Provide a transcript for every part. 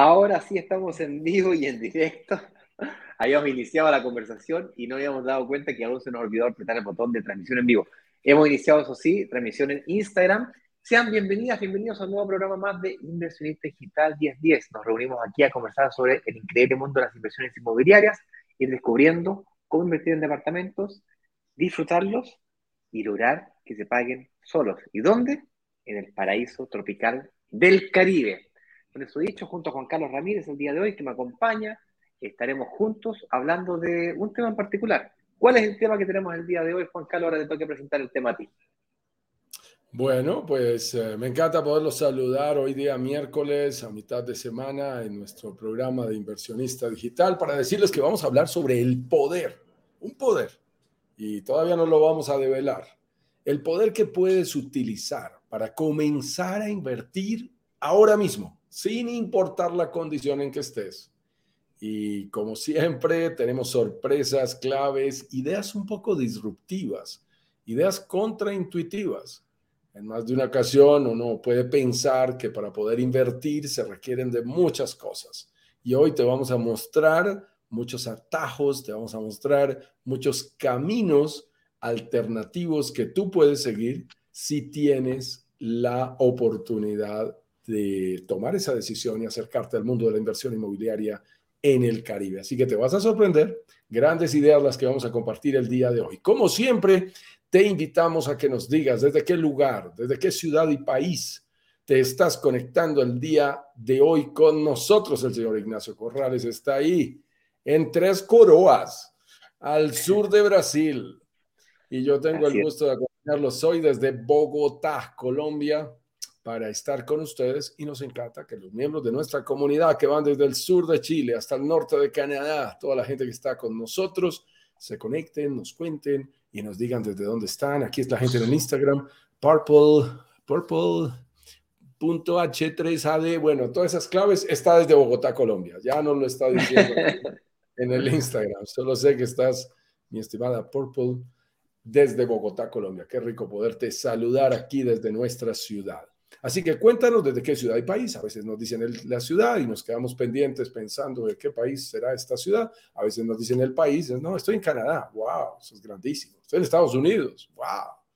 Ahora sí estamos en vivo y en directo. Habíamos iniciado la conversación y no habíamos dado cuenta que aún se nos olvidó apretar el botón de transmisión en vivo. Hemos iniciado, eso sí, transmisión en Instagram. Sean bienvenidas, bienvenidos a un nuevo programa más de Inversionista Digital 1010. Nos reunimos aquí a conversar sobre el increíble mundo de las inversiones inmobiliarias, ir descubriendo cómo invertir en departamentos, disfrutarlos y lograr que se paguen solos. ¿Y dónde? En el paraíso tropical del Caribe. Con eso dicho, junto Juan Carlos Ramírez el día de hoy, que me acompaña, estaremos juntos hablando de un tema en particular. ¿Cuál es el tema que tenemos el día de hoy, Juan Carlos? Ahora te que presentar el tema a ti. Bueno, pues eh, me encanta poderlos saludar hoy día miércoles a mitad de semana en nuestro programa de inversionista digital para decirles que vamos a hablar sobre el poder, un poder, y todavía no lo vamos a develar, el poder que puedes utilizar para comenzar a invertir ahora mismo sin importar la condición en que estés. Y como siempre, tenemos sorpresas, claves, ideas un poco disruptivas, ideas contraintuitivas. En más de una ocasión uno puede pensar que para poder invertir se requieren de muchas cosas. Y hoy te vamos a mostrar muchos atajos, te vamos a mostrar muchos caminos alternativos que tú puedes seguir si tienes la oportunidad de tomar esa decisión y acercarte al mundo de la inversión inmobiliaria en el Caribe. Así que te vas a sorprender. Grandes ideas las que vamos a compartir el día de hoy. Como siempre, te invitamos a que nos digas desde qué lugar, desde qué ciudad y país te estás conectando el día de hoy con nosotros. El señor Ignacio Corrales está ahí, en Tres Coroas, al sur de Brasil. Y yo tengo el gusto de acompañarlos hoy desde Bogotá, Colombia para estar con ustedes y nos encanta que los miembros de nuestra comunidad que van desde el sur de Chile hasta el norte de Canadá, toda la gente que está con nosotros, se conecten, nos cuenten y nos digan desde dónde están. Aquí está la gente en el Instagram, purple, purple.h3ad. Bueno, todas esas claves está desde Bogotá, Colombia. Ya no lo está diciendo en el Instagram. Solo sé que estás, mi estimada Purple, desde Bogotá, Colombia. Qué rico poderte saludar aquí desde nuestra ciudad. Así que cuéntanos desde qué ciudad y país. A veces nos dicen la ciudad y nos quedamos pendientes pensando de qué país será esta ciudad. A veces nos dicen el país. No, estoy en Canadá. ¡Wow! Eso es grandísimo. Estoy en Estados Unidos. ¡Wow!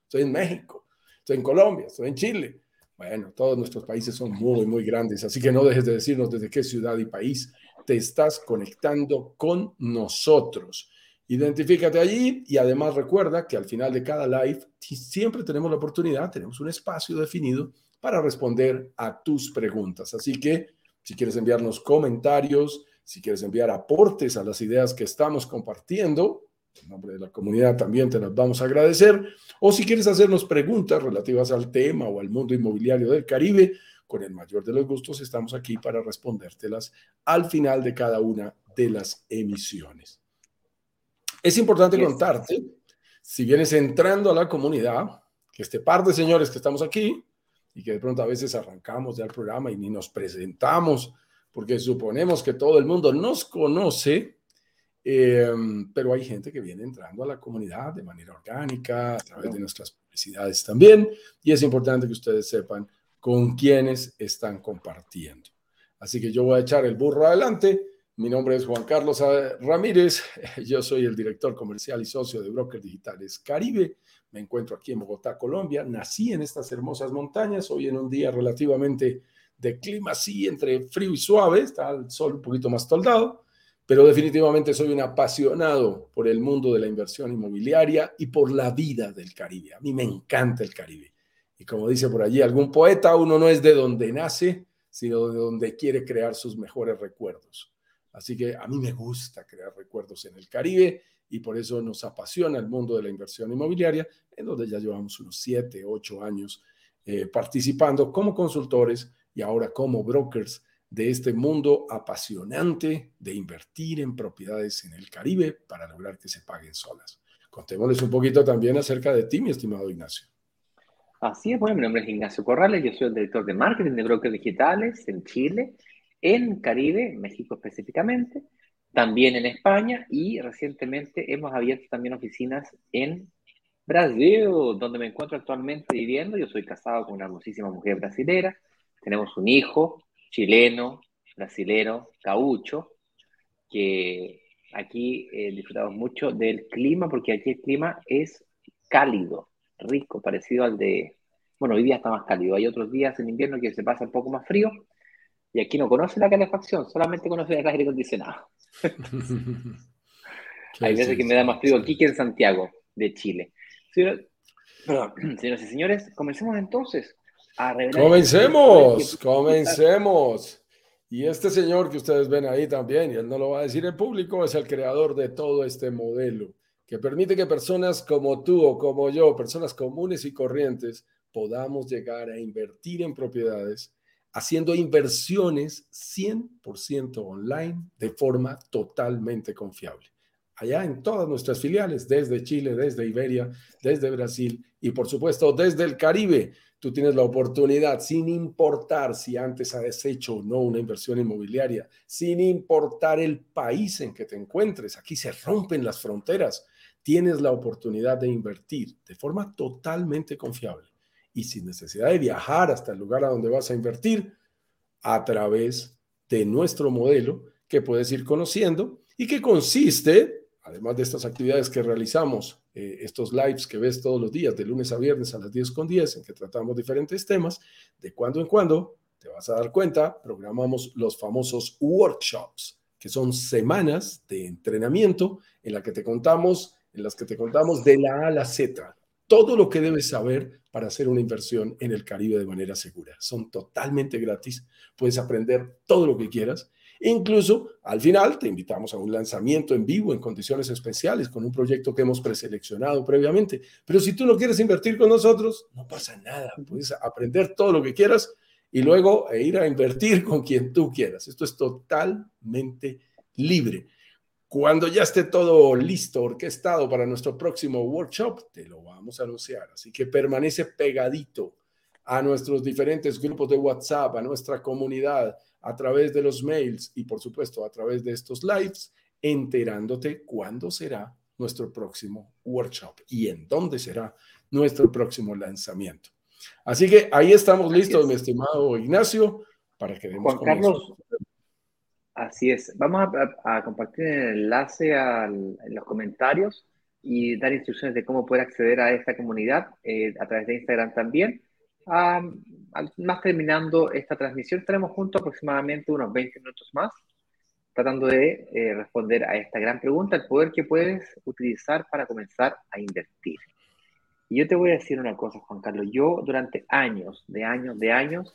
Estoy en México. Estoy en Colombia. Estoy en Chile. Bueno, todos nuestros países son muy, muy grandes. Así que no dejes de decirnos desde qué ciudad y país te estás conectando con nosotros. Identifícate allí y además recuerda que al final de cada live siempre tenemos la oportunidad, tenemos un espacio definido para responder a tus preguntas. Así que si quieres enviarnos comentarios, si quieres enviar aportes a las ideas que estamos compartiendo, en nombre de la comunidad también te las vamos a agradecer, o si quieres hacernos preguntas relativas al tema o al mundo inmobiliario del Caribe, con el mayor de los gustos estamos aquí para respondértelas al final de cada una de las emisiones. Es importante contarte, si vienes entrando a la comunidad, que este par de señores que estamos aquí, y que de pronto a veces arrancamos ya el programa y ni nos presentamos porque suponemos que todo el mundo nos conoce, em, pero hay gente que viene entrando a la comunidad de manera orgánica, a través de nuestras publicidades también, y es importante que ustedes sepan con quiénes están compartiendo. Así que yo voy a echar el burro adelante. Mi nombre es Juan Carlos Ramírez, yo soy el director comercial y socio de Brokers Digitales Caribe me encuentro aquí en Bogotá, Colombia. Nací en estas hermosas montañas, hoy en un día relativamente de clima así, entre frío y suave, está el sol un poquito más toldado, pero definitivamente soy un apasionado por el mundo de la inversión inmobiliaria y por la vida del Caribe. A mí me encanta el Caribe. Y como dice por allí algún poeta, uno no es de donde nace, sino de donde quiere crear sus mejores recuerdos. Así que a mí me gusta crear recuerdos en el Caribe y por eso nos apasiona el mundo de la inversión inmobiliaria, en donde ya llevamos unos siete, ocho años eh, participando como consultores y ahora como brokers de este mundo apasionante de invertir en propiedades en el Caribe para lograr que se paguen solas. Contémosles un poquito también acerca de ti, mi estimado Ignacio. Así es, bueno, mi nombre es Ignacio Corrales, yo soy el director de marketing de brokers digitales en Chile, en Caribe, México específicamente también en España y recientemente hemos abierto también oficinas en Brasil, donde me encuentro actualmente viviendo. Yo soy casado con una hermosísima mujer brasilera, tenemos un hijo chileno, brasilero, caucho, que aquí eh, disfrutamos mucho del clima, porque aquí el clima es cálido, rico, parecido al de, bueno, hoy día está más cálido, hay otros días en invierno que se pasa un poco más frío, y aquí no conoce la calefacción, solamente conoce el aire acondicionado. hay veces que me da más frío aquí que en Santiago, de Chile. señoras y señores, comencemos entonces a revelar. Comencemos, comencemos. Y este señor que ustedes ven ahí también, y él no lo va a decir en público, es el creador de todo este modelo que permite que personas como tú o como yo, personas comunes y corrientes, podamos llegar a invertir en propiedades haciendo inversiones 100% online de forma totalmente confiable. Allá en todas nuestras filiales, desde Chile, desde Iberia, desde Brasil y por supuesto desde el Caribe tú tienes la oportunidad, sin importar si antes has hecho o no una inversión inmobiliaria, sin importar el país en que te encuentres, aquí se rompen las fronteras, tienes la oportunidad de invertir de forma totalmente confiable y sin necesidad de viajar hasta el lugar a donde vas a invertir a través de nuestro modelo que puedes ir conociendo y que consiste además de estas actividades que realizamos, eh, estos lives que ves todos los días, de lunes a viernes a las 10 con 10, en que tratamos diferentes temas, de cuando en cuando, te vas a dar cuenta, programamos los famosos workshops, que son semanas de entrenamiento en, la que te contamos, en las que te contamos de la A a la Z, todo lo que debes saber para hacer una inversión en el Caribe de manera segura. Son totalmente gratis, puedes aprender todo lo que quieras Incluso al final te invitamos a un lanzamiento en vivo en condiciones especiales con un proyecto que hemos preseleccionado previamente. Pero si tú no quieres invertir con nosotros, no pasa nada. Puedes aprender todo lo que quieras y luego e ir a invertir con quien tú quieras. Esto es totalmente libre. Cuando ya esté todo listo, orquestado para nuestro próximo workshop, te lo vamos a anunciar. Así que permanece pegadito a nuestros diferentes grupos de WhatsApp, a nuestra comunidad, a través de los mails y por supuesto a través de estos lives, enterándote cuándo será nuestro próximo workshop y en dónde será nuestro próximo lanzamiento. Así que ahí estamos listos, mi estimado Ignacio, para que demos Juan Carlos, así es. Vamos a, compartir el enlace en los comentarios y dar instrucciones de cómo poder acceder a esta comunidad eh, a través de Instagram también más terminando esta transmisión, estaremos juntos aproximadamente unos 20 minutos más, tratando de eh, responder a esta gran pregunta, el poder que puedes utilizar para comenzar a invertir. Y yo te voy a decir una cosa, Juan Carlos, yo durante años, de años, de años,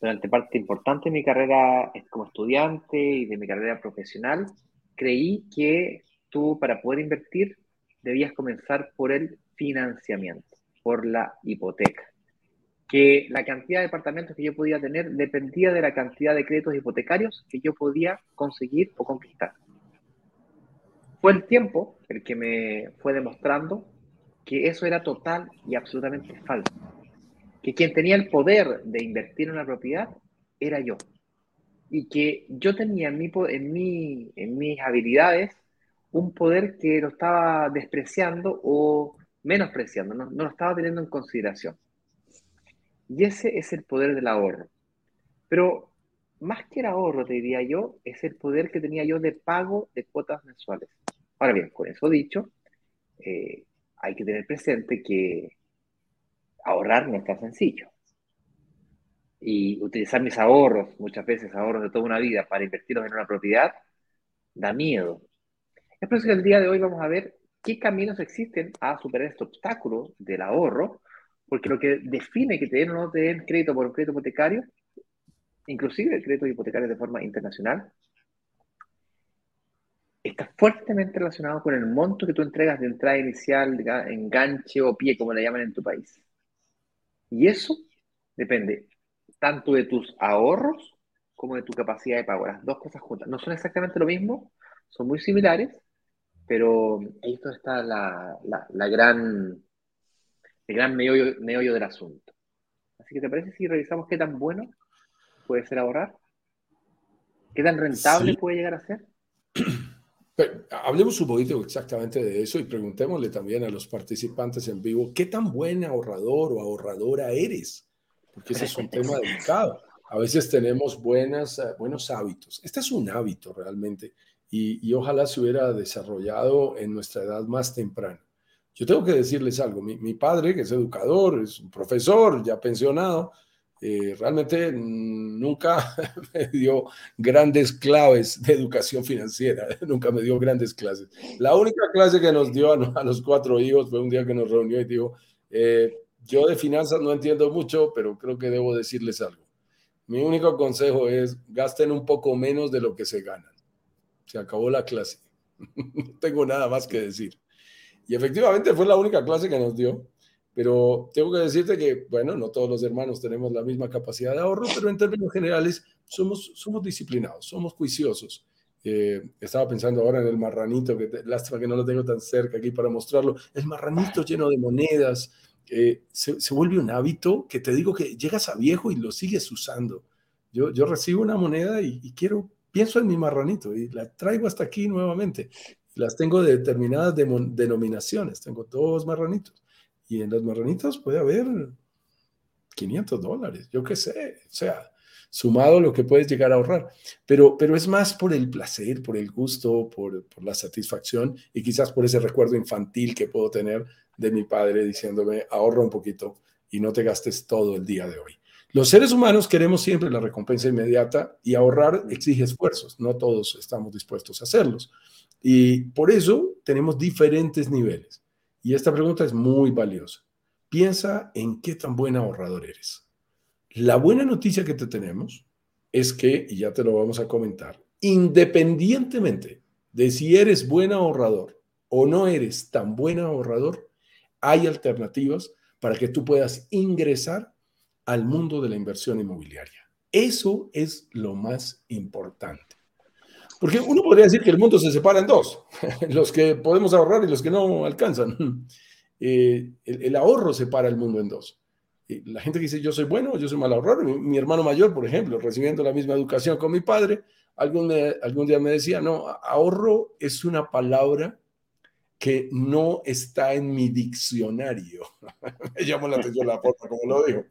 durante parte importante de mi carrera como estudiante y de mi carrera profesional, creí que tú para poder invertir debías comenzar por el financiamiento, por la hipoteca que la cantidad de departamentos que yo podía tener dependía de la cantidad de créditos hipotecarios que yo podía conseguir o conquistar. Fue el tiempo el que me fue demostrando que eso era total y absolutamente falso. Que quien tenía el poder de invertir en una propiedad era yo. Y que yo tenía en, mi, en, mi, en mis habilidades un poder que lo estaba despreciando o menospreciando, no, no lo estaba teniendo en consideración. Y ese es el poder del ahorro. Pero más que el ahorro, te diría yo, es el poder que tenía yo de pago de cuotas mensuales. Ahora bien, con eso dicho, eh, hay que tener presente que ahorrar no es tan sencillo. Y utilizar mis ahorros, muchas veces ahorros de toda una vida, para invertirlos en una propiedad, da miedo. Es por eso que el día de hoy vamos a ver qué caminos existen a superar este obstáculo del ahorro porque lo que define que te den o no te den crédito por un crédito hipotecario, inclusive el crédito hipotecario de forma internacional, está fuertemente relacionado con el monto que tú entregas de entrada inicial, enganche o pie, como le llaman en tu país. Y eso depende tanto de tus ahorros como de tu capacidad de pago. Las dos cosas juntas. No son exactamente lo mismo, son muy similares, pero ahí está la, la gran el gran meollo, del asunto. Así que, ¿te parece si revisamos qué tan bueno puede ser ahorrar? ¿Qué tan rentable puede llegar a ser? Hablemos un poquito exactamente de eso y preguntémosle también a los participantes en vivo qué tan buen ahorrador o ahorradora eres, porque ese es un tema delicado. a veces tenemos buenas, eh, buenos hábitos. Este es un hábito realmente y, ojalá se hubiera desarrollado en nuestra edad más temprana. Yo tengo que decirles algo, mi, padre, que es educador, es un profesor ya pensionado, eh, realmente nunca me dio grandes claves de educación financiera, nunca me dio grandes clases. La única clase que nos dio a, los cuatro hijos fue un día que nos reunió y dijo, eh, yo de finanzas no entiendo mucho, pero creo que debo decirles algo. Mi único consejo es gasten un poco menos de lo que se ganan. Se acabó la clase. no tengo nada más que decir. Y efectivamente fue la única clase que nos dio. Pero tengo que decirte que, bueno, no todos los hermanos tenemos la misma capacidad de ahorro, pero en términos generales somos, somos disciplinados, somos juiciosos. Eh, estaba pensando ahora en el marranito, que lástima que no lo tengo tan cerca aquí para mostrarlo. El marranito lleno de monedas, se, vuelve un hábito que te digo que llegas a viejo y lo sigues usando. Yo, yo recibo una moneda y, quiero, pienso en mi marranito y la traigo hasta aquí nuevamente. Las tengo de determinadas denominaciones, tengo dos marranitos. Y en los marranitos puede haber 500 dólares, yo qué sé, o sea, sumado lo que puedes llegar a ahorrar. Pero, pero es más por el placer, por el gusto, por, por la satisfacción y quizás por ese recuerdo infantil que puedo tener de mi padre diciéndome, ahorra un poquito y no te gastes todo el día de hoy. Los seres humanos queremos siempre la recompensa inmediata y ahorrar exige esfuerzos. No todos estamos dispuestos a hacerlos. Y por eso tenemos diferentes niveles. Y esta pregunta es muy valiosa. Piensa en qué tan buen ahorrador eres. La buena noticia que te tenemos es que, y ya te lo vamos a comentar, independientemente de si eres buen ahorrador o no eres tan buen ahorrador, hay alternativas para que tú puedas ingresar al mundo de la inversión inmobiliaria. Eso es lo más importante. Porque uno podría decir que el mundo se separa en dos, los que podemos ahorrar y los que no alcanzan. Eh, el, ahorro separa el mundo en dos. la gente que dice yo soy bueno, yo soy mal ahorrador, mi, hermano mayor, por ejemplo, recibiendo la misma educación con mi padre, algún, algún día me decía, no, ahorro es una palabra que no está en mi diccionario. Me llamó la atención la forma como lo dijo.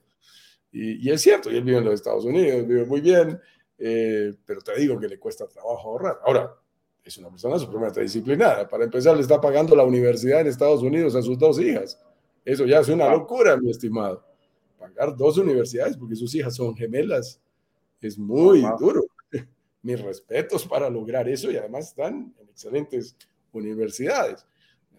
Y, es cierto, y él vive en los Estados Unidos, vive muy bien, eh, pero te digo que le cuesta trabajo ahorrar. Ahora, es una persona supremamente disciplinada. Para empezar, le está pagando la universidad en Estados Unidos a sus dos hijas. Eso ya es una locura, mi estimado. Pagar dos universidades porque sus hijas son gemelas es muy duro. Mis respetos para lograr eso y además están en excelentes universidades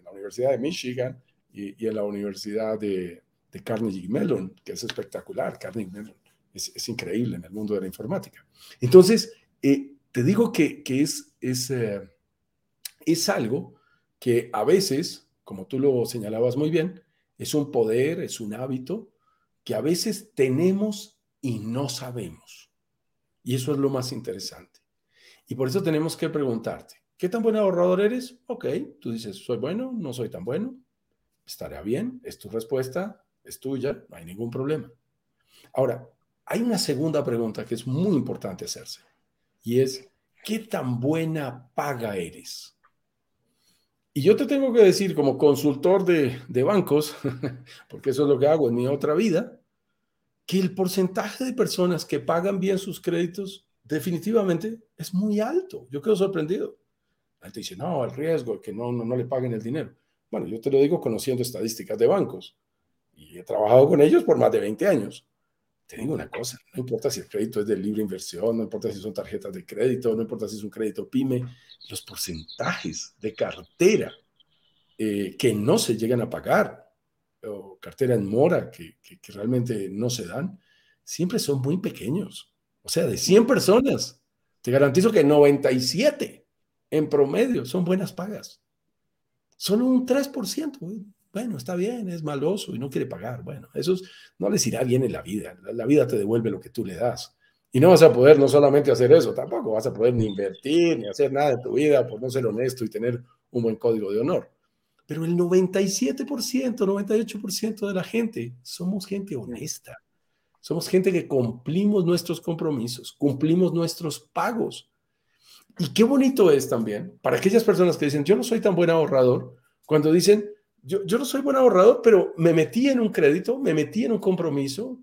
la Universidad de Michigan y, en la Universidad de, Carnegie Mellon, que es espectacular. Carnegie Mellon es, increíble en el mundo de la informática. Entonces, eh, te digo que, es, es, eh, es algo que a veces, como tú lo señalabas muy bien, es un poder, es un hábito que a veces tenemos y no sabemos. Y eso es lo más interesante. Y por eso tenemos que preguntarte, ¿Qué tan buen ahorrador eres? Ok, tú dices, soy bueno, no soy tan bueno. Estará bien, es tu respuesta, es tuya, no hay ningún problema. Ahora, hay una segunda pregunta que es muy importante hacerse y es, ¿qué tan buena paga eres? Y yo te tengo que decir como consultor de, de bancos, porque eso es lo que hago en mi otra vida, que el porcentaje de personas que pagan bien sus créditos definitivamente es muy alto. Yo quedo sorprendido. La gente dice, no, el riesgo, que no, no, le paguen el dinero. Bueno, yo te lo digo conociendo estadísticas de bancos y he trabajado con ellos por más de 20 años. Te digo una cosa, no importa si el crédito es de libre inversión, no importa si son tarjetas de crédito, no importa si es un crédito pyme, los porcentajes de cartera eh, que no se llegan a pagar, o cartera en mora que, que, realmente no se dan, siempre son muy pequeños. O sea, de 100 personas, te garantizo que 97 en promedio son buenas pagas. Solo un 3%. Bueno, está bien, es maloso y no quiere pagar. Bueno, eso no les irá bien en la vida. La, vida te devuelve lo que tú le das. Y no vas a poder no solamente hacer eso, tampoco vas a poder ni invertir ni hacer nada en tu vida por no ser honesto y tener un buen código de honor. Pero el 97%, 98% de la gente somos gente honesta. Somos gente que cumplimos nuestros compromisos, cumplimos nuestros pagos. Y qué bonito es también para aquellas personas que dicen, yo no soy tan buen ahorrador, cuando dicen, yo, yo no soy buen ahorrador, pero me metí en un crédito, me metí en un compromiso,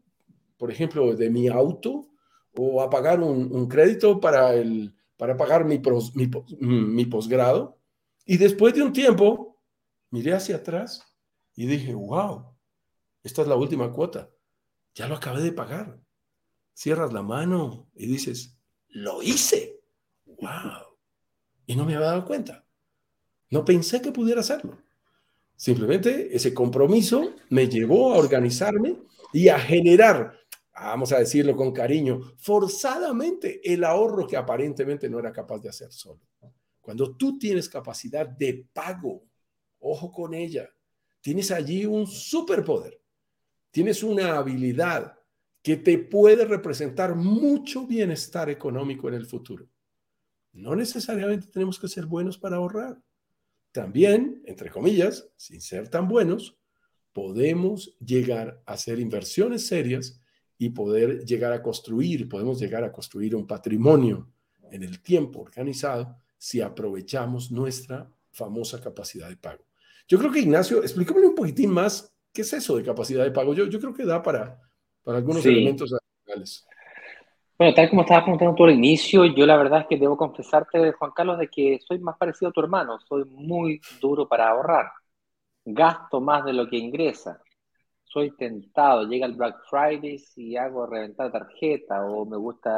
por ejemplo, de mi auto o a pagar un, crédito para, el, para pagar mi, mi, mi posgrado. Y después de un tiempo, miré hacia atrás y dije, wow, esta es la última cuota. Ya lo acabé de pagar. Cierras la mano y dices, lo hice. Wow. Y no me había dado cuenta. No pensé que pudiera hacerlo. Simplemente ese compromiso me llevó a organizarme y a generar, vamos a decirlo con cariño, forzadamente el ahorro que aparentemente no era capaz de hacer solo. Cuando tú tienes capacidad de pago, ojo con ella, tienes allí un superpoder, tienes una habilidad que te puede representar mucho bienestar económico en el futuro. No necesariamente tenemos que ser buenos para ahorrar. También, entre comillas, sin ser tan buenos, podemos llegar a hacer inversiones serias y poder llegar a construir, podemos llegar a construir un patrimonio en el tiempo organizado si aprovechamos nuestra famosa capacidad de pago. Yo creo que Ignacio, explícame un poquitín más qué es eso de capacidad de pago. Yo, yo creo que da para, para algunos elementos adicionales. Bueno, tal como estabas preguntando tú al inicio, yo la verdad es que debo confesarte, Juan Carlos, de que soy más parecido a tu hermano. Soy muy duro para ahorrar. Gasto más de lo que ingresa. Soy tentado. Llega el Black Friday y hago reventar tarjeta o me gusta,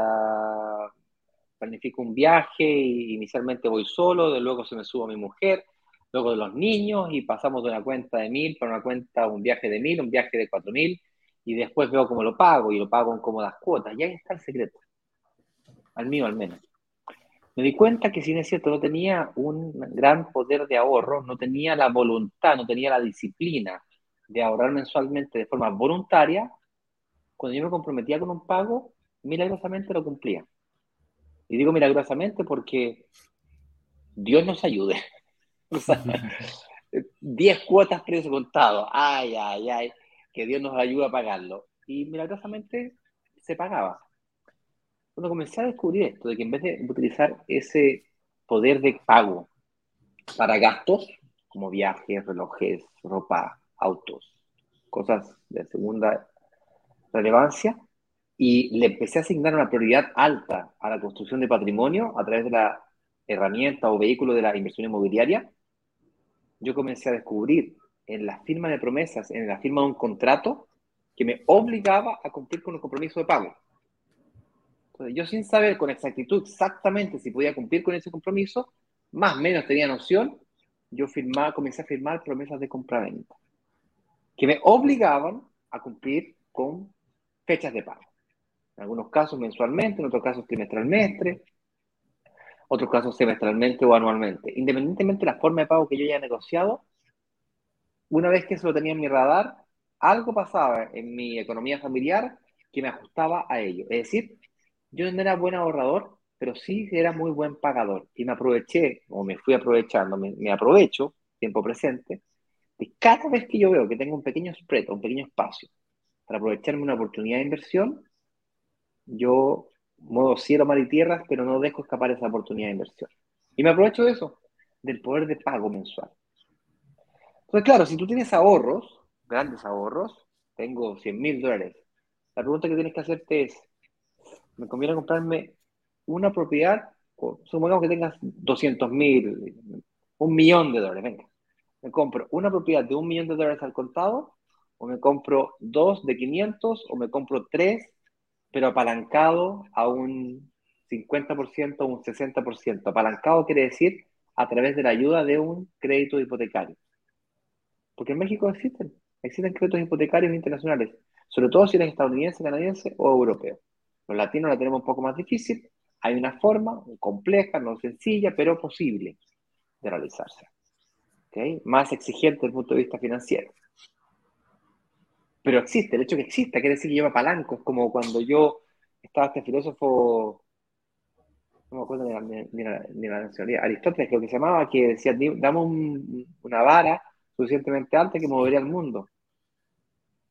planifico un viaje y inicialmente voy solo, de luego se me subo a mi mujer, luego de los niños y pasamos de una cuenta de mil para una cuenta, un viaje de mil, un viaje de cuatro mil y después veo cómo lo pago y lo pago en cómodas cuotas. Y ahí está el secreto. Al mío al menos. Me di cuenta que si no es cierto, no tenía un gran poder de ahorro, no tenía la voluntad, no tenía la disciplina de ahorrar mensualmente de forma voluntaria. Cuando yo me comprometía con un pago, milagrosamente lo cumplía. Y digo milagrosamente porque Dios nos ayude. O sea, 10 cuotas precio contado. Ay, ay, ay que Dios nos ayuda a pagarlo. Y milagrosamente se pagaba. Cuando comencé a descubrir esto, de que en vez de utilizar ese poder de pago para gastos, como viajes, relojes, ropa, autos, cosas de segunda relevancia, y le empecé a asignar una prioridad alta a la construcción de patrimonio a través de la herramienta o vehículo de la inversión inmobiliaria, yo comencé a descubrir en la firma de promesas, en la firma de un contrato que me obligaba a cumplir con el compromiso de pago. Entonces, yo sin saber con exactitud exactamente si podía cumplir con ese compromiso, más o menos tenía noción, yo firmaba, comencé a firmar promesas de compraventa que me obligaban a cumplir con fechas de pago. En algunos casos mensualmente, en otros casos trimestralmente, otros casos semestralmente o anualmente. Independientemente de la forma de pago que yo haya negociado, una vez que eso lo tenía en mi radar, algo pasaba en mi economía familiar que me ajustaba a ello. Es decir, yo no era buen ahorrador, pero sí era muy buen pagador. Y me aproveché, o me fui aprovechando, me, aprovecho, tiempo presente, de cada vez que yo veo que tengo un pequeño spread, un pequeño espacio, para aprovecharme una oportunidad de inversión, yo modo cielo, mar y tierras, pero no dejo escapar esa oportunidad de inversión. Y me aprovecho de eso, del poder de pago mensual. Entonces, claro, si tú tienes ahorros, grandes ahorros, tengo 100 mil dólares, la pregunta que tienes que hacerte es, ¿me conviene comprarme una propiedad? O, supongamos que tengas 200 mil, un millón de dólares, venga. ¿Me compro una propiedad de un millón de dólares al contado? ¿O me compro dos de 500? ¿O me compro tres, pero apalancado a un 50% o un 60%? Apalancado quiere decir a través de la ayuda de un crédito hipotecario. Porque en México existen, existen créditos hipotecarios internacionales, sobre todo si eres estadounidense, canadiense o europeo. Los latinos la tenemos un poco más difícil, hay una forma compleja, no sencilla, pero posible de realizarse. ¿Okay? Más exigente desde el punto de vista financiero. Pero existe, el hecho que exista quiere decir que lleva palancos, como cuando yo estaba este filósofo, no me acuerdo ni la, nacionalidad, Aristóteles creo que se llamaba, que decía, damos una vara suficientemente alta que movería el mundo.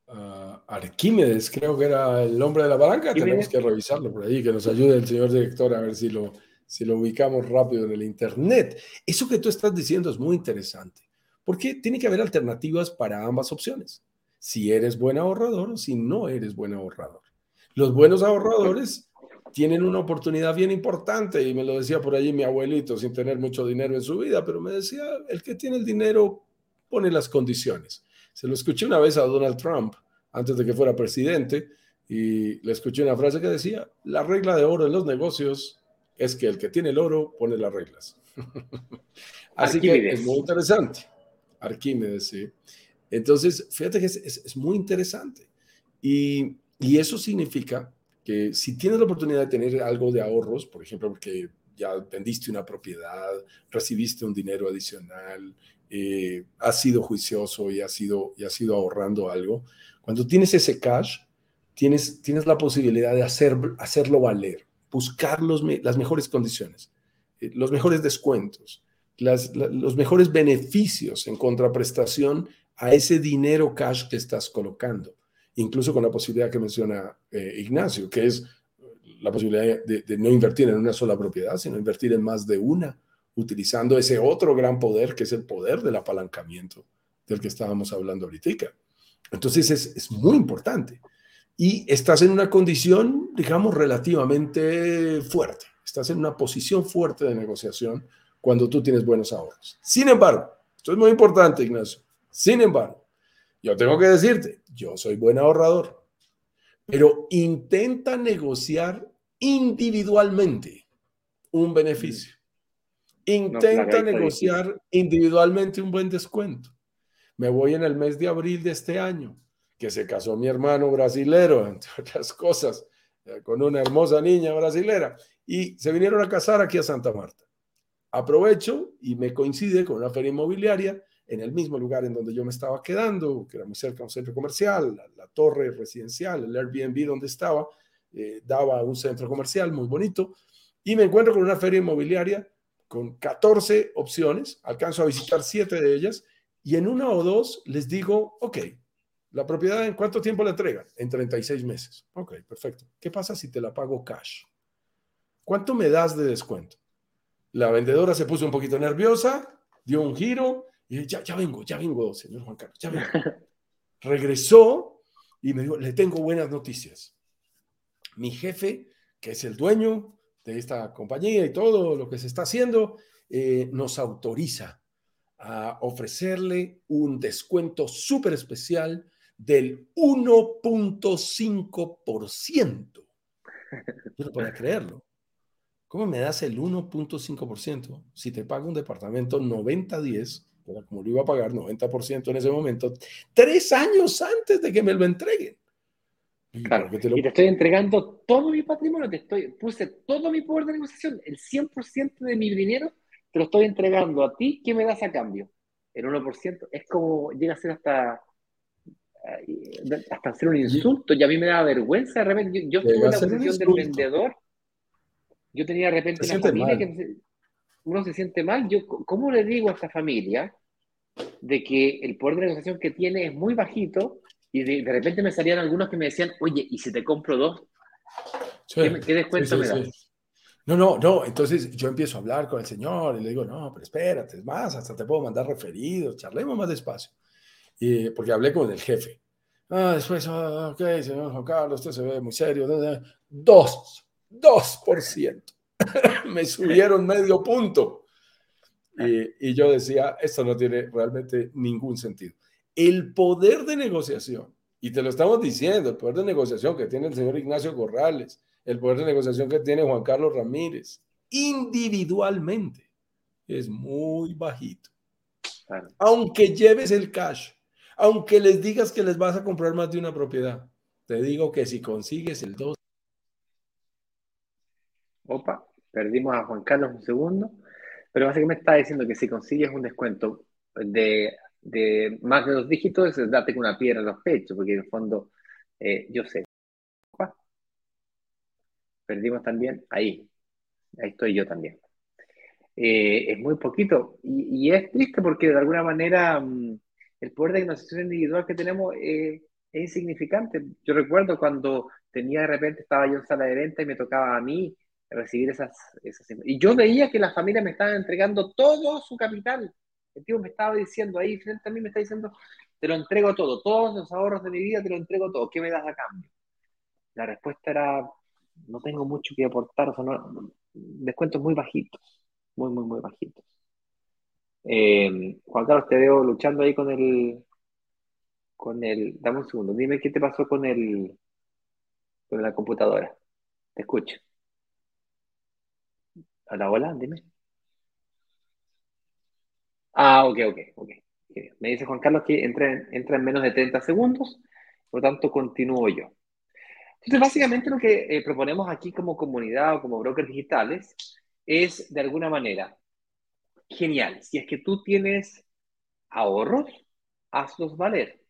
Uh, Arquímedes, creo que era el nombre de la palanca. Tenemos que revisarlo por ahí, que nos ayude el señor director a ver si lo, si lo ubicamos rápido en el Internet. Eso que tú estás diciendo es muy interesante, porque tiene que haber alternativas para ambas opciones. Si eres buen ahorrador o si no eres buen ahorrador. Los buenos ahorradores tienen una oportunidad bien importante y me lo decía por allí mi abuelito sin tener mucho dinero en su vida, pero me decía, el que tiene el dinero pone las condiciones. Se lo escuché una vez a Donald Trump antes de que fuera presidente y le escuché una frase que decía, la regla de oro en los negocios es que el que tiene el oro pone las reglas. Así que es muy interesante. Arquímedes, sí. Entonces, fíjate que es, muy interesante. Y, y, eso significa que si tienes la oportunidad de tener algo de ahorros, por ejemplo, porque ya vendiste una propiedad, recibiste un dinero adicional, eh, has sido juicioso y has sido, y has sido ahorrando algo, cuando tienes ese cash, tienes, tienes la posibilidad de hacer, hacerlo valer, buscar las mejores condiciones, eh, los mejores descuentos, los mejores beneficios en contraprestación a ese dinero cash que estás colocando, incluso con la posibilidad que menciona eh, Ignacio, que es la posibilidad de, de, no invertir en una sola propiedad, sino invertir en más de una, utilizando ese otro gran poder que es el poder del apalancamiento del que estábamos hablando ahorita. Entonces es, es muy importante. Y estás en una condición, digamos, relativamente fuerte. Estás en una posición fuerte de negociación cuando tú tienes buenos ahorros. Sin embargo, esto es muy importante, Ignacio. Sin embargo, yo tengo que decirte, yo soy buen ahorrador, pero intenta negociar individualmente un beneficio. Intenta negociar individualmente un buen descuento. Me voy en el mes de abril de este año, que se casó mi hermano brasilero, entre otras cosas, eh, con una hermosa niña brasilera, y se vinieron a casar aquí a Santa Marta. Aprovecho y me coincide con una feria inmobiliaria en el mismo lugar en donde yo me estaba quedando, que era muy cerca de un centro comercial, la, torre residencial, el Airbnb donde estaba, eh, daba un centro comercial muy bonito, y me encuentro con una feria inmobiliaria con 14 opciones, alcanzo a visitar 7 de ellas, y en una o dos les digo, ok, la propiedad en cuánto tiempo la entregan? En 36 meses. Ok, perfecto. ¿Qué pasa si te la pago cash? ¿Cuánto me das de descuento? La vendedora se puso un poquito nerviosa, dio un giro y ya, ya vengo, ya vengo, señor Juan Carlos, ya vengo. Regresó y me dijo, le tengo buenas noticias. Mi jefe, que es el dueño de esta compañía y todo lo que se está haciendo, eh, nos autoriza a ofrecerle un descuento súper especial del 1.5%. Yo no podía creerlo. ¿Cómo me das el 1.5% si te pago un departamento 90-10, como lo iba a pagar 90% en ese momento, tres años antes de que me lo entreguen? Claro, y te estoy entregando todo mi patrimonio, te estoy, puse todo mi poder de negociación, el 100% de mi dinero te lo estoy entregando a ti, ¿qué me das a cambio? El 1% es como, llega a ser hasta, eh, hasta ser un insulto, y a mí me da vergüenza de repente, yo, en la posición del vendedor, yo tenía de repente una familia que uno se siente mal, yo, ¿cómo le digo a esta familia de que el poder de negociación que tiene es muy bajito y de, repente me salían algunos que me decían, oye, ¿y si te compro dos? ¿Qué, descuento me das? No, no, no. Entonces yo empiezo a hablar con el señor y le digo, no, pero espérate, es más, hasta te puedo mandar referidos, charlemos más despacio. Y, porque hablé con el jefe. Ah, después, ah, ok, señor Juan Carlos, usted se ve muy serio. Dos, dos por ciento. Me subieron medio punto. Y, y yo decía, esto no tiene realmente ningún sentido. El poder de negociación, y te lo estamos diciendo, el poder de negociación que tiene el señor Ignacio Corrales, el poder de negociación que tiene Juan Carlos Ramírez, individualmente, es muy bajito. Aunque lleves el cash, aunque les digas que les vas a comprar más de una propiedad, te digo que si consigues el 2. Opa, perdimos a Juan Carlos un segundo, pero básicamente está diciendo que si consigues un descuento de, más de dos dígitos, es date con una piedra en los pechos, porque en el fondo, eh, yo sé, perdimos también ahí. Ahí estoy yo también. Eh, es muy poquito y, es triste porque de alguna manera mm, el poder de negociación individual que tenemos eh, es insignificante. Yo recuerdo cuando tenía de repente, estaba yo en sala de venta y me tocaba a mí recibir esas, esas... Y yo veía que la familia me estaba entregando todo su capital. El tío me estaba diciendo ahí frente a mí, me está diciendo, te lo entrego todo, todos los ahorros de mi vida te lo entrego todo, ¿qué me das a cambio? La respuesta era no tengo mucho que aportar, o sea, no, descuentos muy bajitos, muy, muy, muy bajitos. Eh, Juan Carlos, te veo luchando ahí con el, con el, dame un segundo, dime qué te pasó con el, con la computadora. Te escucho. Hola, hola, dime. Ah, ok, ok, ok. Me dice Juan Carlos que entra en, en menos de 30 segundos, por lo tanto continúo yo. Entonces, básicamente lo que eh, proponemos aquí como comunidad o como brokers digitales es, de alguna manera, genial. Si es que tú tienes ahorros, hazlos valer.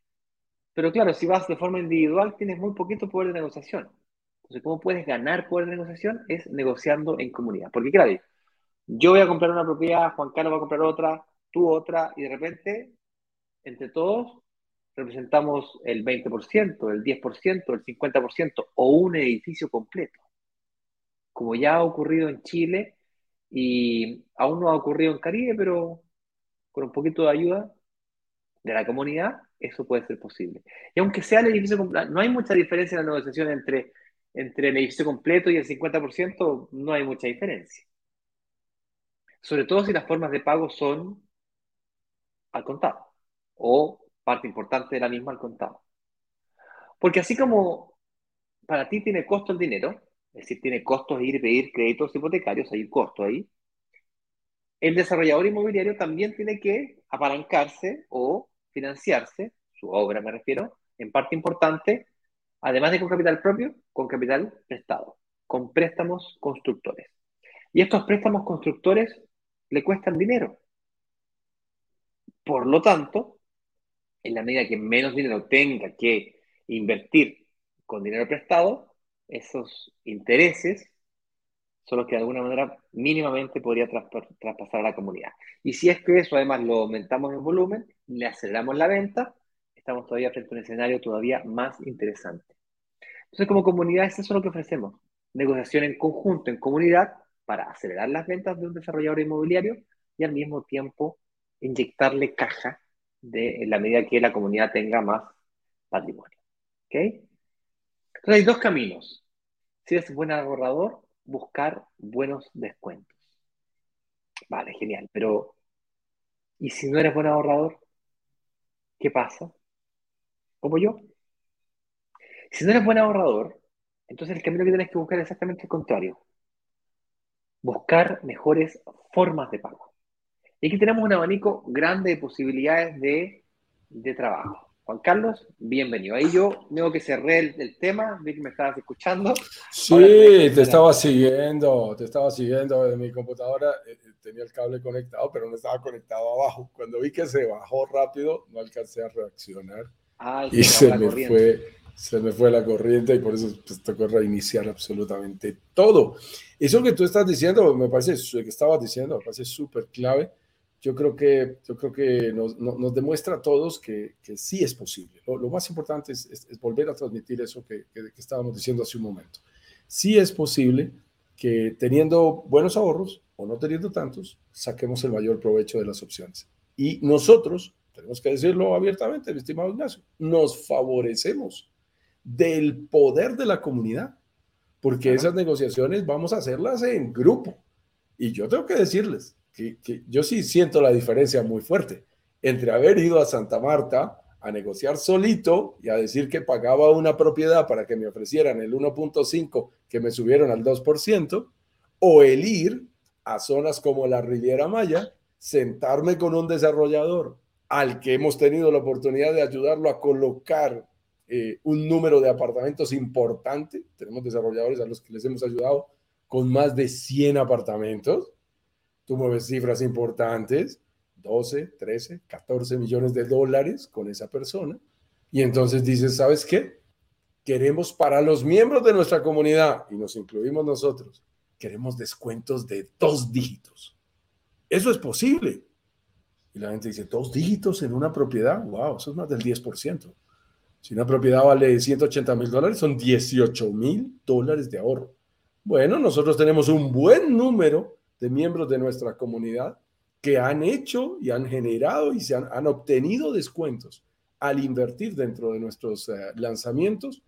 Pero claro, si vas de forma individual, tienes muy poquito poder de negociación. Entonces, ¿cómo puedes ganar poder de negociación? Es negociando en comunidad. Porque claro, yo voy a comprar una propiedad, Juan Carlos va a comprar otra, tú otra, y de repente, entre todos, representamos el 20%, el 10%, el 50% o un edificio completo. Como ya ha ocurrido en Chile y aún no ha ocurrido en Caribe, pero con un poquito de ayuda de la comunidad, eso puede ser posible. Y aunque sea el edificio completo, no hay mucha diferencia en la negociación entre, entre el edificio completo y el 50%, no hay mucha diferencia. Sobre todo si las formas de pago son al contado o parte importante de la misma al contado. Porque así como para ti tiene costo el dinero, es decir, tiene costos ir pedir créditos hipotecarios, hay costo ahí, el desarrollador inmobiliario también tiene que apalancarse o financiarse, su obra me refiero, en parte importante, además de con capital propio, con capital prestado, con préstamos constructores. Y estos préstamos constructores le cuestan dinero. Por lo tanto, en la medida que menos dinero tenga que invertir con dinero prestado, esos intereses son los que de alguna manera mínimamente podría traspasar a la comunidad. Y si es que eso además lo aumentamos en volumen, le aceleramos la venta, estamos todavía frente a un escenario todavía más interesante. Entonces, como comunidad, eso es lo que ofrecemos. Negociación en conjunto, en comunidad, para acelerar las ventas de un desarrollador inmobiliario y al mismo tiempo inyectarle caja de, en la medida que la comunidad tenga más patrimonio. ¿Ok? Entonces hay dos caminos. Si eres buen ahorrador, buscar buenos descuentos. Vale, genial. Pero, ¿y si no eres buen ahorrador? ¿Qué pasa? Como yo. Si no eres buen ahorrador, entonces el camino que tienes que buscar es exactamente el contrario. Buscar mejores formas de pago. Y aquí tenemos un abanico grande de posibilidades de, trabajo. Juan Carlos, bienvenido. Ahí yo veo que cerré el, tema, vi que me estabas escuchando. Sí, te estaba siguiendo, te estaba siguiendo de mi computadora. Eh, eh, tenía el cable conectado, pero no estaba conectado abajo. Cuando vi que se bajó rápido, no alcancé a reaccionar. y se me, fue, se me fue la corriente y por eso pues, tocó reiniciar absolutamente todo. Eso que tú estás diciendo, me parece, que estabas diciendo, me parece súper clave yo creo que, yo creo que nos, nos demuestra a todos que, que, sí es posible. Lo, más importante es, es, volver a transmitir eso que, que, estábamos diciendo hace un momento. Sí es posible que teniendo buenos ahorros o no teniendo tantos, saquemos el mayor provecho de las opciones. Y nosotros, tenemos que decirlo abiertamente, mi estimado Ignacio, nos favorecemos del poder de la comunidad, porque esas negociaciones vamos a hacerlas en grupo. Y yo tengo que decirles, que, yo sí siento la diferencia muy fuerte entre haber ido a Santa Marta a negociar solito y a decir que pagaba una propiedad para que me ofrecieran el 1.5 que me subieron al 2%, o el ir a zonas como la Riviera Maya, sentarme con un desarrollador al que hemos tenido la oportunidad de ayudarlo a colocar eh, un número de apartamentos importante. Tenemos desarrolladores a los que les hemos ayudado con más de 100 apartamentos tú mueves cifras importantes, 12, 13, 14 millones de dólares con esa persona, y entonces dices, ¿sabes qué? Queremos para los miembros de nuestra comunidad, y nos incluimos nosotros, queremos descuentos de dos dígitos. Eso es posible. Y la gente dice, dos dígitos en una propiedad, wow, eso es más del 10%. Si una propiedad vale 180 mil dólares, son 18 mil dólares de ahorro. Bueno, nosotros tenemos un buen número de miembros de nuestra comunidad que han hecho y han generado y se han, obtenido descuentos al invertir dentro de nuestros eh, lanzamientos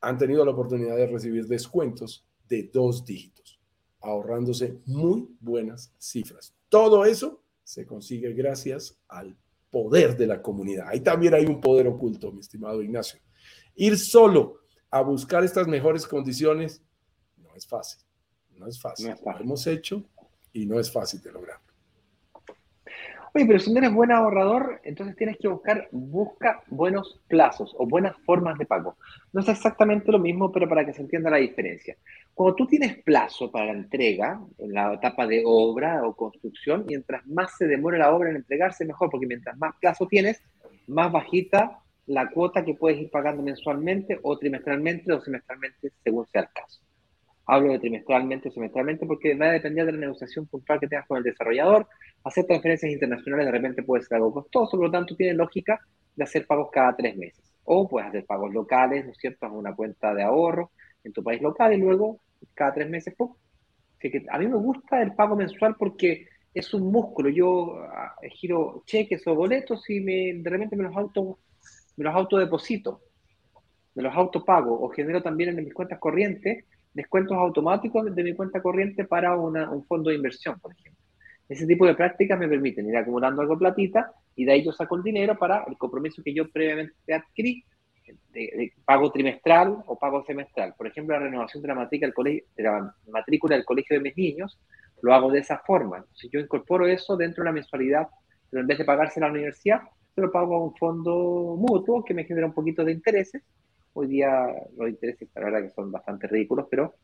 han tenido la oportunidad de recibir descuentos de dos dígitos, ahorrándose muy buenas cifras. Todo eso se consigue gracias al poder de la comunidad. Ahí también hay un poder oculto, mi estimado Ignacio. Ir solo a buscar estas mejores condiciones no es fácil. No es fácil. Lo hemos hecho y no es fácil de lograr. Oye, pero si no eres buen ahorrador, entonces tienes que buscar, busca buenos plazos o buenas formas de pago. No es exactamente lo mismo, pero para que se entienda la diferencia. Cuando tú tienes plazo para la entrega, en la etapa de obra o construcción, mientras más se demore la obra en entregarse, mejor, porque mientras más plazo tienes, más bajita la cuota que puedes ir pagando mensualmente o trimestralmente o semestralmente, según sea el caso. Hablo de trimestralmente o semestralmente porque va a depender de la negociación puntual que tengas con el desarrollador. Hacer transferencias internacionales de repente puede ser algo costoso, por lo tanto tiene lógica de hacer pagos cada tres meses. O puedes hacer pagos locales, ¿no es cierto?, a una cuenta de ahorro en tu país local y luego cada tres meses, a mí me gusta el pago mensual porque es un músculo. Yo ah, giro cheques o boletos y me, de repente me los auto me los autodeposito, me los autopago o genero también en mis cuentas corrientes descuentos automáticos de mi cuenta corriente para un fondo de inversión, por ejemplo. Ese tipo de prácticas me permiten ir acumulando algo platita y de ahí yo saco el dinero para el compromiso que yo previamente adquirí de, pago trimestral o pago semestral. Por ejemplo, la renovación de la, matrícula del colegio, de la matrícula del colegio de mis niños, lo hago de esa forma. Si yo incorporo eso dentro de la mensualidad, pero en vez de pagarse a la universidad, se lo pago a un fondo mutuo que me genera un poquito de intereses Hoy día los intereses, la verdad, que son bastante ridículos, pero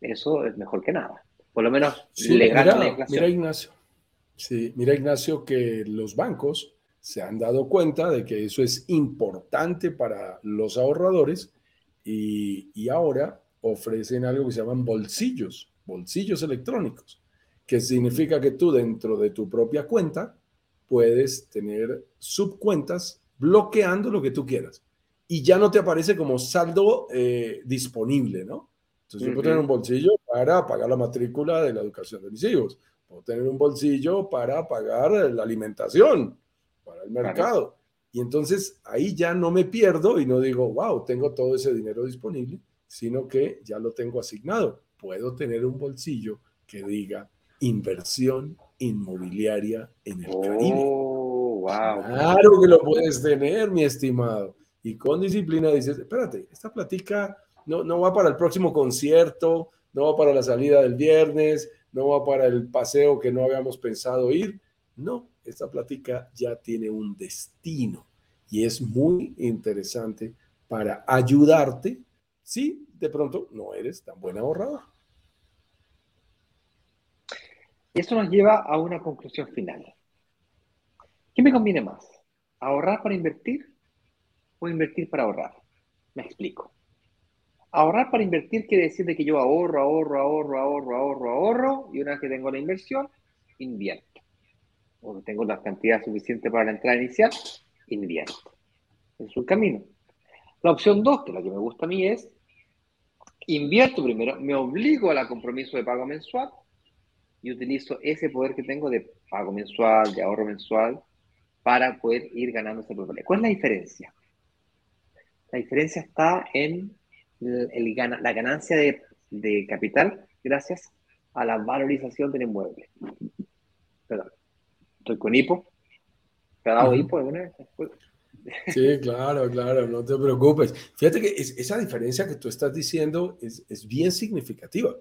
eso es mejor que nada. Por lo menos le gana la inflación. Mira, Ignacio. Sí, mira, Ignacio, que los bancos se han dado cuenta de que eso es importante para los ahorradores y, y ahora ofrecen algo que se llaman bolsillos, bolsillos electrónicos, que significa que tú dentro de tu propia cuenta puedes tener subcuentas bloqueando lo que tú quieras y ya no te aparece como saldo eh, disponible, ¿no? Entonces yo puedo tener un bolsillo para pagar la matrícula de la educación de mis hijos, puedo tener un bolsillo para pagar la alimentación, para el mercado. Y entonces ahí ya no me pierdo y no digo, wow, tengo todo ese dinero disponible, sino que ya lo tengo asignado. Puedo tener un bolsillo que diga inversión inmobiliaria en el Caribe. Oh, wow. Claro que lo puedes tener, mi estimado y con disciplina dices, espérate, esta platica no, no va para el próximo concierto, no va para la salida del viernes, no va para el paseo que no habíamos pensado ir. No, esta plática ya tiene un destino y es muy interesante para ayudarte si de pronto no eres tan buen ahorrador. Y esto nos lleva a una conclusión final. ¿Qué me conviene más? ¿Ahorrar para invertir o invertir para ahorrar. Me explico. Ahorrar para invertir quiere decir de que yo ahorro, ahorro, ahorro, ahorro, ahorro, ahorro, y una vez que tengo la inversión, invierto. O tengo la cantidad suficiente para la entrada inicial, invierto. Es un camino. La opción 2, que es la que me gusta a mí, es invierto primero, me obligo al compromiso de pago mensual y utilizo ese poder que tengo de pago mensual, de ahorro mensual, para poder ir ganando ese problema. ¿Cuál es la diferencia? La diferencia está en la ganancia de, capital gracias a la valorización del inmueble. Perdón. Estoy con hipo. ¿Te ha dado hipo alguna vez? Sí, claro, claro, no te preocupes. Fíjate que esa diferencia que tú estás diciendo es, bien significativa,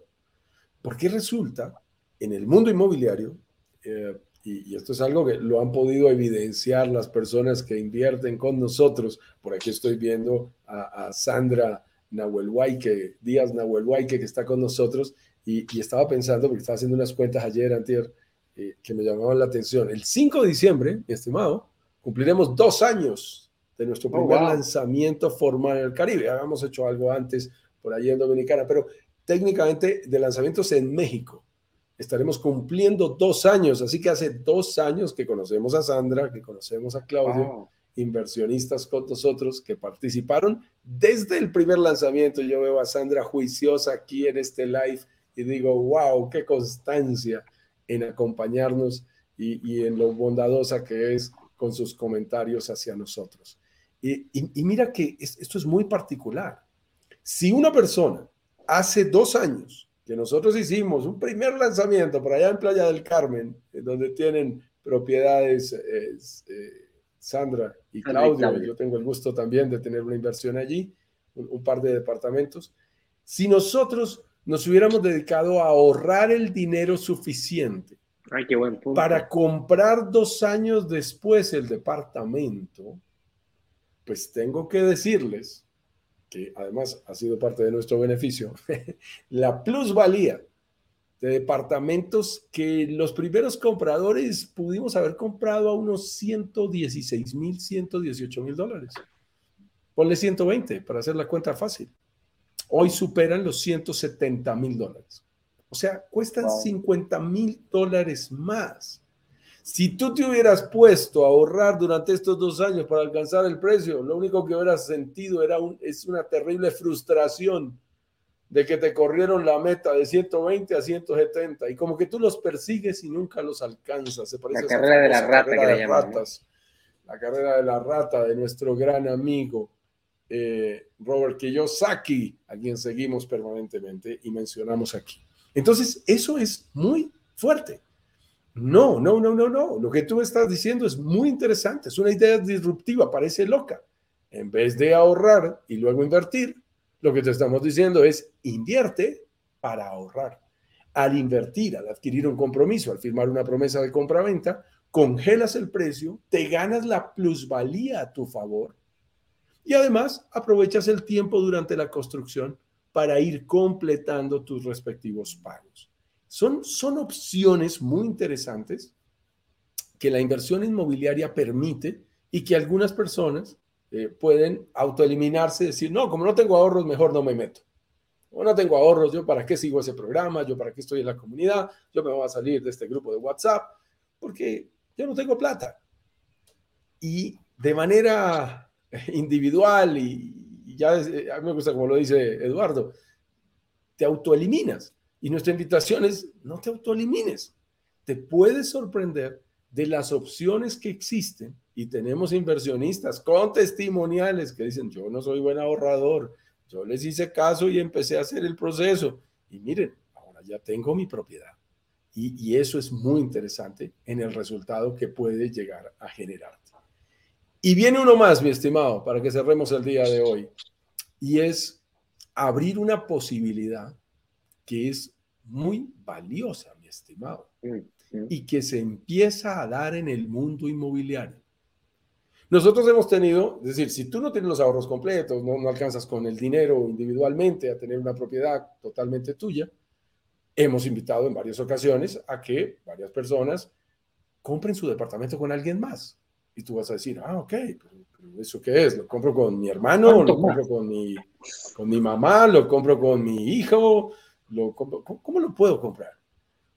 porque resulta en el mundo inmobiliario, eh, y, esto es algo que lo han podido evidenciar las personas que invierten con nosotros. Por aquí estoy viendo a, Sandra Nahuelhuayque, Díaz Nahuelhuayque, que está con nosotros, y, estaba pensando, porque estaba haciendo unas cuentas ayer, antier, eh, que me llamaban la atención. El 5 de diciembre, mi estimado, cumpliremos dos años de nuestro oh, primer lanzamiento formal en el Caribe. Habíamos hecho algo antes por allí en Dominicana, pero técnicamente de lanzamientos en México estaremos cumpliendo dos años, así que hace dos años que conocemos a Sandra, que conocemos a Claudio, inversionistas con nosotros que participaron desde el primer lanzamiento. Yo veo a Sandra juiciosa aquí en este live y digo, wow, qué constancia en acompañarnos y, en lo bondadosa que es con sus comentarios hacia nosotros. Y, mira que esto es muy particular. Si una persona hace dos años que nosotros hicimos un primer lanzamiento por allá en Playa del Carmen, donde tienen propiedades eh, Sandra y Claudio, yo tengo el gusto también de tener una inversión allí, un par de departamentos. Si nosotros nos hubiéramos dedicado a ahorrar el dinero suficiente para comprar dos años después el departamento, pues tengo que decirles que además ha sido parte de nuestro beneficio, la plusvalía de departamentos que los primeros compradores pudimos haber comprado a unos 116 mil, 118 mil dólares. Ponle 120 para hacer la cuenta fácil hoy superan los 170 mil dólares. O sea, cuestan 50 mil dólares más. Si tú te hubieras puesto a ahorrar durante estos dos años para alcanzar el precio, lo único que hubieras sentido era un, es una terrible frustración de que te corrieron la meta de 120 a 170 y como que tú los persigues y nunca los alcanzas. Se parece la carrera de la rata que le ratas, La carrera de la rata de nuestro gran amigo eh, Robert Kiyosaki, a quien seguimos permanentemente y mencionamos aquí. Entonces, eso es muy fuerte. No, no, no, no, no. Lo que tú estás diciendo es muy interesante. Es una idea disruptiva, parece loca. En vez de ahorrar y luego invertir, lo que te estamos diciendo es invierte para ahorrar. Al invertir, al adquirir un compromiso, al firmar una promesa de compra-venta, congelas el precio, te ganas la plusvalía a tu favor y además aprovechas el tiempo durante la construcción para ir completando tus respectivos pagos. Son, son opciones muy interesantes que la inversión inmobiliaria permite y que algunas personas eh, pueden autoeliminarse y decir, no, como no tengo ahorros, mejor no me meto. O no tengo ahorros, yo para qué sigo ese programa, yo para qué estoy en la comunidad, yo me voy a salir de este grupo de WhatsApp, porque yo no tengo plata. Y de manera individual y, ya eh, a mí me gusta como lo dice Eduardo, te autoeliminas. Y nuestra invitación es, no te autoelimines. Te puedes sorprender de las opciones que existen y tenemos inversionistas con testimoniales que dicen, yo no soy buen ahorrador, yo les hice caso y empecé a hacer el proceso. Y miren, ahora ya tengo mi propiedad. Y, y eso es muy interesante en el resultado que puede llegar a generar. Y viene uno más, mi estimado, para que cerremos el día de hoy, y es abrir una posibilidad que es muy valiosa, mi estimado, y que se empieza a dar en el mundo inmobiliario. Nosotros hemos tenido, es decir, si tú no tienes los ahorros completos, no, no alcanzas con el dinero individualmente a tener una propiedad totalmente tuya, hemos invitado en varias ocasiones a que varias personas compren su departamento con alguien más. Y tú vas a decir, ah, ok, pero, ¿eso qué es? ¿Lo compro con mi hermano? ¿Lo compro con mi, con mi mamá? ¿Lo compro con mi hijo? ¿Lo ¿cómo, lo puedo comprar?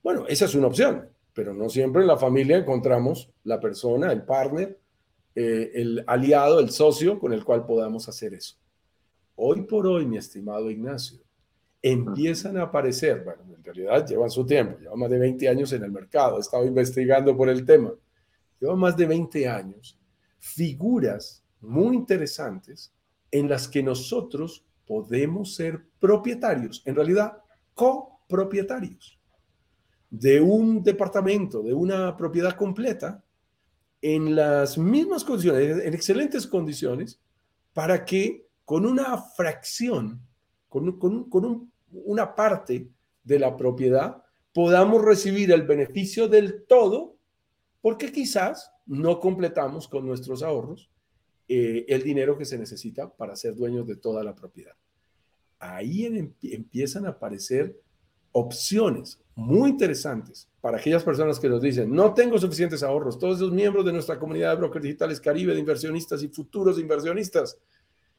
Bueno, esa es una opción, pero no siempre en la familia encontramos la persona, el partner, eh, el aliado, el socio con el cual podamos hacer eso. Hoy por hoy, mi estimado Ignacio, empiezan a aparecer, bueno, en realidad llevan su tiempo, llevan más de 20 años en el mercado, he estado investigando por el tema lleva más de 20 años, figuras muy interesantes en las que nosotros podemos ser propietarios, en realidad copropietarios de un departamento, de una propiedad completa, en las mismas condiciones, en excelentes condiciones, para que con una fracción, con, con una parte de la propiedad, podamos recibir el beneficio del todo porque quizás no completamos con nuestros ahorros eh, el dinero que se necesita para ser dueños de toda la propiedad. Ahí empiezan a aparecer opciones muy interesantes para aquellas personas que nos dicen, no tengo suficientes ahorros, todos esos miembros de nuestra comunidad de brokers digitales Caribe, de inversionistas y futuros inversionistas,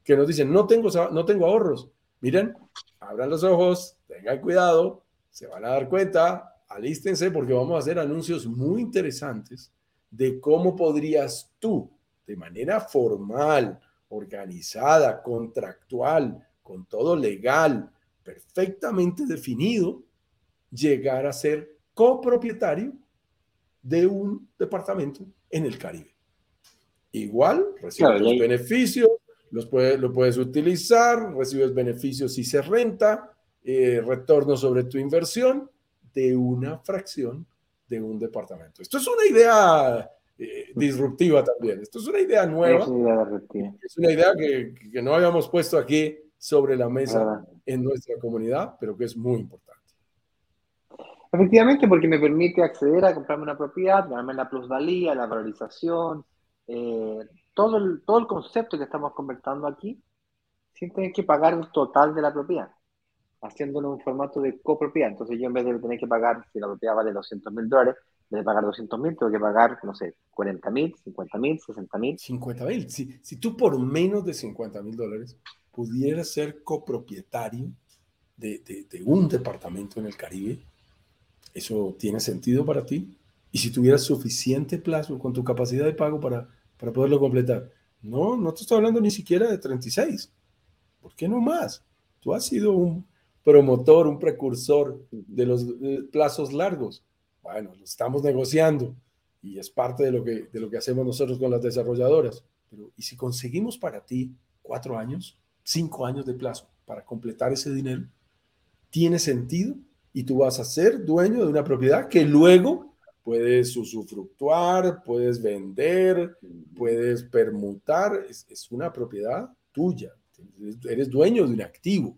que nos dicen, no tengo, no tengo ahorros. Miren, abran los ojos, tengan cuidado, se van a dar cuenta, alístense porque vamos a hacer anuncios muy interesantes de cómo podrías tú, de manera formal, organizada, contractual, con todo legal, perfectamente definido, llegar a ser copropietario de un departamento en el Caribe. Igual, recibes los beneficios, los lo puedes utilizar, recibes beneficios si se renta, eh, retorno sobre tu inversión de una fracción de un departamento. Esto es una idea eh, disruptiva también. Esto es una idea nueva. Es una idea, que, que, no habíamos puesto aquí sobre la mesa en nuestra comunidad, pero que es muy importante. Efectivamente, porque me permite acceder a comprarme una propiedad, darme la plusvalía, la valorización, eh, todo, el, todo el concepto que estamos conversando aquí, sin tener que pagar el total de la propiedad, haciéndolo en un formato de copropiedad. Entonces yo en vez de tener que pagar, si la propiedad vale 200 mil dólares, en vez de pagar 200 mil, tengo que pagar, no sé, 40 mil, 50 mil, 60 mil. 50 mil. Si, si tú por menos de 50 mil dólares pudieras ser copropietario de, de, de un departamento en el Caribe, ¿Eso tiene sentido para ti? Y si tuvieras suficiente plazo con tu capacidad de pago para, para poderlo completar. No, no te estoy hablando ni siquiera de 36. ¿Por qué no más? Tú has sido un promotor, un precursor de los plazos largos. Bueno, lo estamos negociando y es parte de lo, que, de lo que hacemos nosotros con las desarrolladoras. Pero, ¿y si conseguimos para ti cuatro años, cinco años de plazo para completar ese dinero? ¿Tiene sentido? y tú vas a ser dueño de una propiedad que luego puedes usufructuar, puedes vender, puedes permutar, es, una propiedad tuya, eres dueño de un activo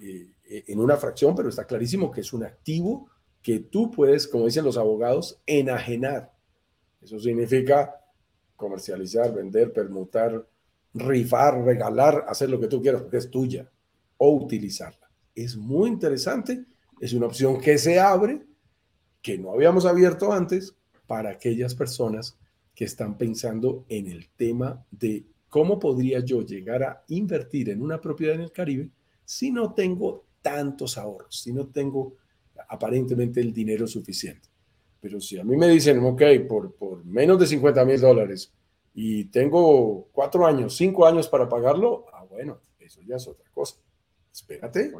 eh, en una fracción, pero está clarísimo que es un activo que tú puedes, como dicen los abogados, enajenar. Eso significa comercializar, vender, permutar, rifar, regalar, hacer lo que tú quieras, porque es tuya, o utilizarla. Es muy interesante es una opción que se abre, que no habíamos abierto antes, para aquellas personas que están pensando en el tema de cómo podría yo llegar a invertir en una propiedad en el Caribe si no tengo tantos ahorros, si no tengo aparentemente el dinero suficiente. Pero si a mí me dicen, ok, por, por menos de 50 mil dólares y tengo cuatro años, cinco años para pagarlo, ah, bueno, eso ya es otra cosa. Espérate.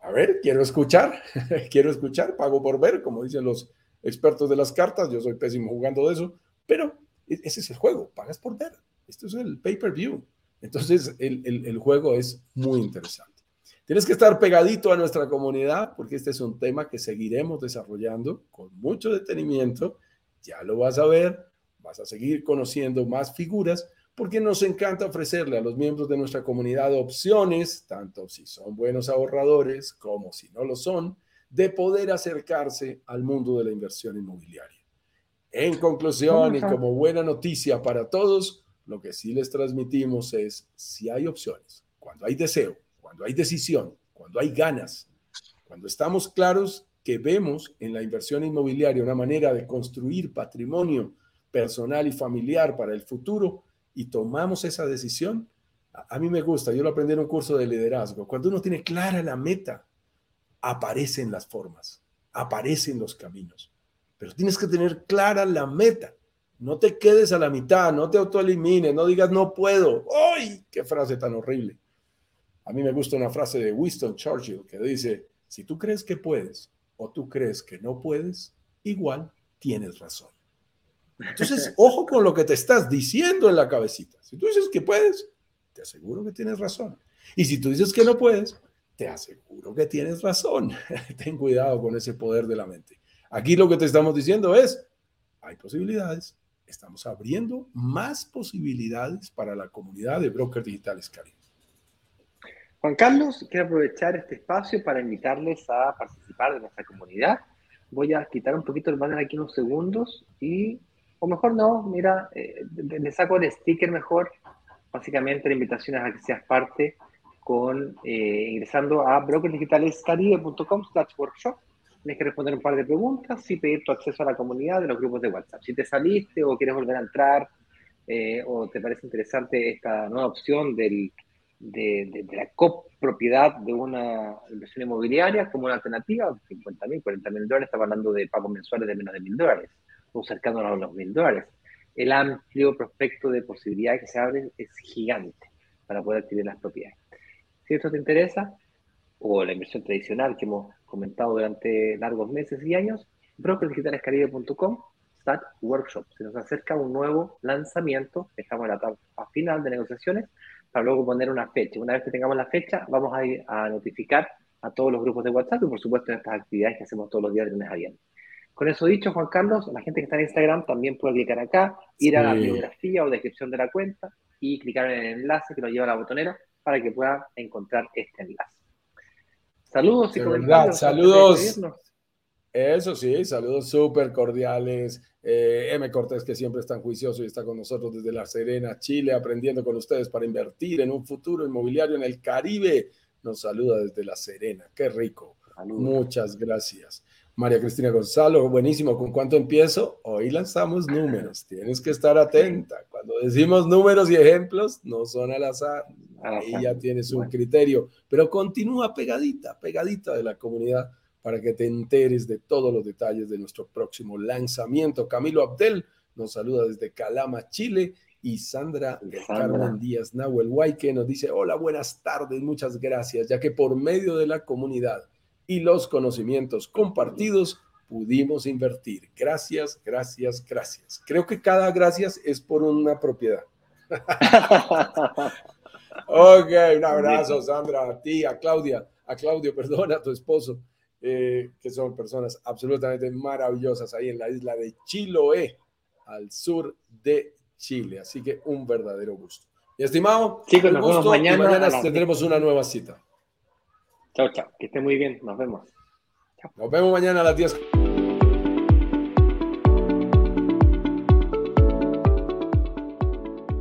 A ver, quiero escuchar. quiero escuchar. Pago por ver, como dicen los expertos de las cartas. Yo soy pésimo jugando de eso. Pero e-, ese es el juego. Pagas por ver. Esto es el pay-per-view. Entonces, el, el, el juego es muy interesante. Tienes que estar pegadito a nuestra comunidad porque este es un tema que seguiremos desarrollando con mucho detenimiento. Ya lo vas a ver, vas a seguir conociendo más figuras porque nos encanta ofrecerle a los miembros de nuestra comunidad opciones, tanto si son buenos ahorradores como si no lo son, de poder acercarse al mundo de la inversión inmobiliaria. En conclusión y como buena noticia para todos, lo que sí les transmitimos es si hay opciones, cuando hay deseo, cuando hay decisión, cuando hay ganas, cuando estamos claros que vemos en la inversión inmobiliaria una manera de construir patrimonio personal y familiar para el futuro, y tomamos esa decisión, a, mí me gusta, yo lo aprendí en un curso de liderazgo, cuando uno tiene clara la meta, aparecen las formas, aparecen los caminos, pero tienes que tener clara la meta. No te quedes a la mitad, no te autoelimines, no digas no puedo. ¡Ay! ¡Qué frase tan horrible! A mí me gusta una frase de Winston Churchill que dice, si tú crees que puedes o tú crees que no puedes, igual tienes razón. Entonces, ojo con lo que te estás diciendo en la cabecita. Si tú dices que puedes, te aseguro que tienes razón. Y si tú dices que no puedes, te aseguro que tienes razón. Ten cuidado con ese poder de la mente. Aquí lo que te estamos diciendo es, hay posibilidades, estamos abriendo más posibilidades para la comunidad de brokers digitales Caribe. Juan Carlos, quiero aprovechar este espacio para invitarles a participar de nuestra comunidad. Voy a quitar un poquito el banner aquí unos segundos y o mejor no, mira, eh, le saco el sticker mejor. Básicamente la invitación es a que seas parte con eh, ingresando a brokersdigitalescaribe.com slash workshop. Tienes que responder un par de preguntas y pedir tu acceso a la comunidad de los grupos de WhatsApp. Si te saliste o quieres volver a entrar eh, o te parece interesante esta nueva opción del, de, de, la copropiedad de una inversión inmobiliaria como una alternativa, 50 mil, 40 mil dólares, estamos hablando de pagos mensuales de menos de mil dólares o cercano a los mil dólares. El amplio prospecto de posibilidades que se abren es gigante para poder adquirir las propiedades. Si esto te interesa, o la inversión tradicional que hemos comentado durante largos meses y años, brokersdigitalescaribe.com workshop. Se nos acerca un nuevo lanzamiento, en la etapa final de negociaciones, para luego poner una fecha. Una vez que tengamos la fecha, vamos a, a notificar a todos los grupos de WhatsApp y por supuesto en estas actividades que hacemos todos los días de lunes a viernes. Con eso dicho, Juan Carlos, la gente que está en Instagram también puede clicar acá, ir a la biografía o descripción de la cuenta y clicar en el enlace que lo lleva a la botonera para que pueda encontrar este enlace. Saludos y comentarios. Saludos. Eso sí, saludos súper cordiales. Eh, M. Cortés, que siempre está en juicioso y está con nosotros desde La Serena, Chile, aprendiendo con ustedes para invertir en un futuro inmobiliario en el Caribe. Nos saluda desde La Serena. Qué rico. Muchas gracias. María Cristina Gonzalo, buenísimo. ¿Con cuánto empiezo? Hoy lanzamos números. Tienes que estar atenta. Cuando decimos números y ejemplos, no son al azar. Ahí ya tienes un criterio. Pero continúa pegadita, pegadita de la comunidad para que te enteres de todos los detalles de nuestro próximo lanzamiento. Camilo Abdel nos saluda desde Calama, Chile. Y Sandra, Carmen Díaz Nahuel Huayque nos dice, hola, buenas tardes, muchas gracias, ya que por medio de la comunidad y los conocimientos compartidos pudimos invertir. Gracias, gracias, gracias. Creo que cada gracias es por una propiedad. ok, un abrazo, Sandra, a ti, a Claudia, a Claudio, perdón, a tu esposo. Eh, que son personas absolutamente maravillosas ahí en la isla de Chiloé, al sur de Chile. Así que un verdadero gusto. Y estimado, Chicos, nos vemos mañana. mañana tendremos una nueva cita. Chao, chao. Que esté muy bien. Nos vemos. Nos vemos mañana a las 10.